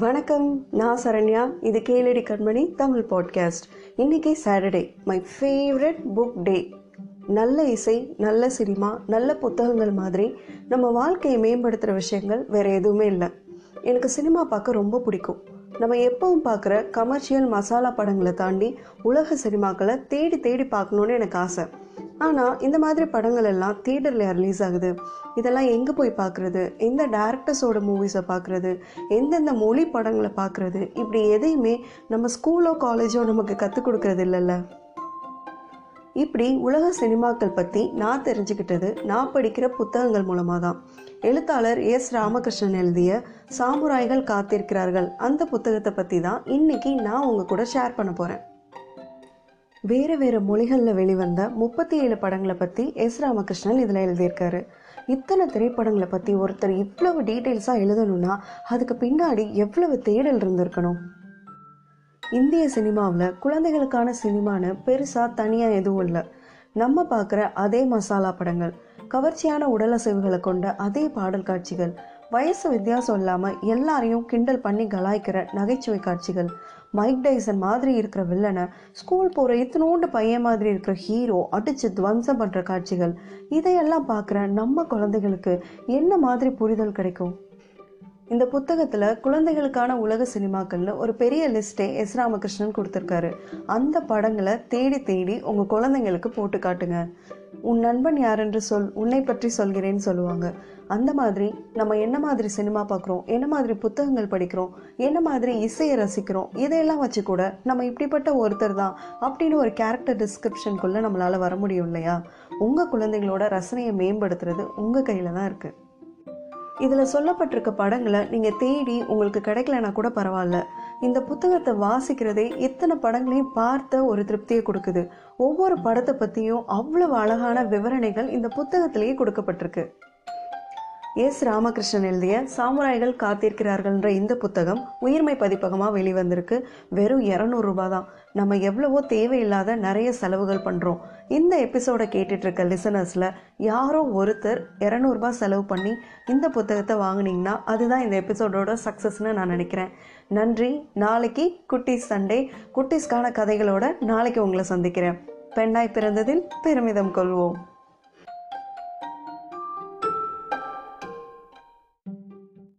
வணக்கம் நான் சரண்யா. இது கேளடி கண்மணி தமிழ் பாட்காஸ்ட் இன்னைக்கு Saturday my favourite book day நல்ல இசை நல்ல சினிமா நல்ல புத்தகங்கள் மாதிரி நம்ம வாழ்க்கையை மேம்படுத்துகிற விஷயங்கள் வேறு எதுவுமே இல்லை. எனக்கு சினிமா பார்க்க ரொம்ப பிடிக்கும். நம்ம எப்பவும் பார்க்குற கமர்ஷியல் மசாலா படங்களை தாண்டி உலக சினிமாக்களை தேடி தேடி பார்க்கணுன்னு எனக்கு ஆசை. ஆனால் இந்த மாதிரி படங்கள் எல்லாம் தியேட்டரில் ரிலீஸ் ஆகுது. இதெல்லாம் எங்கே போய் பார்க்குறது எந்த டேரக்டர்ஸோட மூவிஸை பார்க்குறது எந்தெந்த மொழி படங்களை பார்க்குறது இப்படி எதையுமே நம்ம ஸ்கூலோ காலேஜோ நமக்கு கற்றுக் கொடுக்கறது இல்லைல்ல. இப்படி உலக சினிமாக்கள் பற்றி நான் தெரிஞ்சுக்கிட்டது நான் படிக்கிற புத்தகங்கள் மூலமாக தான் எழுத்தாளர் எஸ். ராமகிருஷ்ணன் எழுதிய சாமுராய்கள் காத்திருக்கிறார்கள் அந்த புத்தகத்தை பற்றி தான் இன்னைக்கு நான் உங்கள் கூட ஷேர் பண்ண போகிறேன் வேறு வேறு மொழிகளில் வெளிவந்த முப்பத்தி ஏழு படங்களை பற்றி எஸ் ராமகிருஷ்ணன் இதில் எழுதியிருக்காரு. இத்தனை திரைப்படங்களை பற்றி ஒருத்தர் இவ்வளவு டீட்டெயில்ஸாக எழுதணும்னா அதுக்கு பின்னாடி எவ்வளவு தேடல் இருந்திருக்கணும்? இந்திய சினிமாவில் குழந்தைகளுக்கான சினிமான்னு பெருசாக தனியாக எதுவும் இல்லை. நம்ம பார்க்குற அதே மசாலா படங்கள் கவர்ச்சியான உடலசைவுகளை கொண்ட அதே பாடல் காட்சிகள் வயசு வித்தியாசம் இல்லாமல் எல்லாரையும் கிண்டல் பண்ணி கலாய்க்கிற நகைச்சுவை காட்சிகள். மைக் டைசன் மாதிரி இருக்கிற வில்லனை ஸ்கூல் போகிற இத்தினோண்டு பையன் மாதிரி இருக்கிற ஹீரோ அடித்து துவம்சம் பண்ணுற காட்சிகள். இதையெல்லாம் பார்க்குற நம்ம குழந்தைகளுக்கு என்ன மாதிரி புரிதல் கிடைக்கும்? இந்த புத்தகத்தில் குழந்தைகளுக்கான உலக சினிமாக்கள்னு ஒரு பெரிய லிஸ்ட்டே எஸ் ராமகிருஷ்ணன் கொடுத்துருக்காரு. அந்த படங்களை தேடி தேடி உங்கள் குழந்தைங்களுக்கு போட்டு காட்டுங்க. உன் நண்பன் யார் என்று சொல் உன்னை பற்றி சொல்கிறேன்னு சொல்லுவாங்க. அந்த மாதிரி நம்ம என்ன மாதிரி சினிமா பார்க்குறோம் என்ன மாதிரி புத்தகங்கள் படிக்கிறோம் என்ன மாதிரி இசையை ரசிக்கிறோம் இதையெல்லாம் வச்சு கூட நம்ம இப்படிப்பட்ட ஒருத்தர் தான் அப்படின்னு ஒரு கேரக்டர் டிஸ்கிரிப்ஷனுக்குள்ளே நம்மளால் வர முடியும் இல்லையா? உங்கள் குழந்தைங்களோட ரசனையை மேம்படுத்துறது உங்கள் கையில் தான் இருக்குது இதில் சொல்லப்பட்டிருக்க படங்களை நீங்கள் தேடி உங்களுக்கு கிடைக்கலனா கூட பரவாயில்ல. இந்த புத்தகத்தை வாசிக்கிறதே இத்தனை படங்களையும் பார்த்த ஒரு திருப்தியை கொடுக்குது. ஒவ்வொரு படத்தை பற்றியும் அவ்வளவு அழகான விவரணைகள் இந்த புத்தகத்திலேயே கொடுக்கப்பட்டிருக்கு. எஸ் ராமகிருஷ்ணன் எழுதிய சாமுராய்கள் காத்திருக்கிறார்கள்ன்ற இந்த புத்தகம் உயிர்மை பதிப்பகமாக வெளிவந்திருக்கு. வெறும் இரநூறுபா தான். நம்ம எவ்வளவோ தேவையில்லாத நிறைய செலவுகள் பண்ணுறோம் இந்த எபிசோடை கேட்டுட்ருக்க லிசனர்ஸில் யாரோ ஒருத்தர் இரநூறுபா செலவு பண்ணி இந்த புத்தகத்தை வாங்கினீங்கன்னா அதுதான் இந்த எபிசோடோட சக்ஸஸ்னு நான் நினைக்கிறேன். நன்றி. நாளைக்கு குட்டீஸ் சண்டே. குட்டீஸ்க்கான கதைகளோட நாளைக்கு உங்களை சந்திக்கிறேன். பெண்ணாய் பிறந்ததில் பெருமிதம் கொள்வோம்.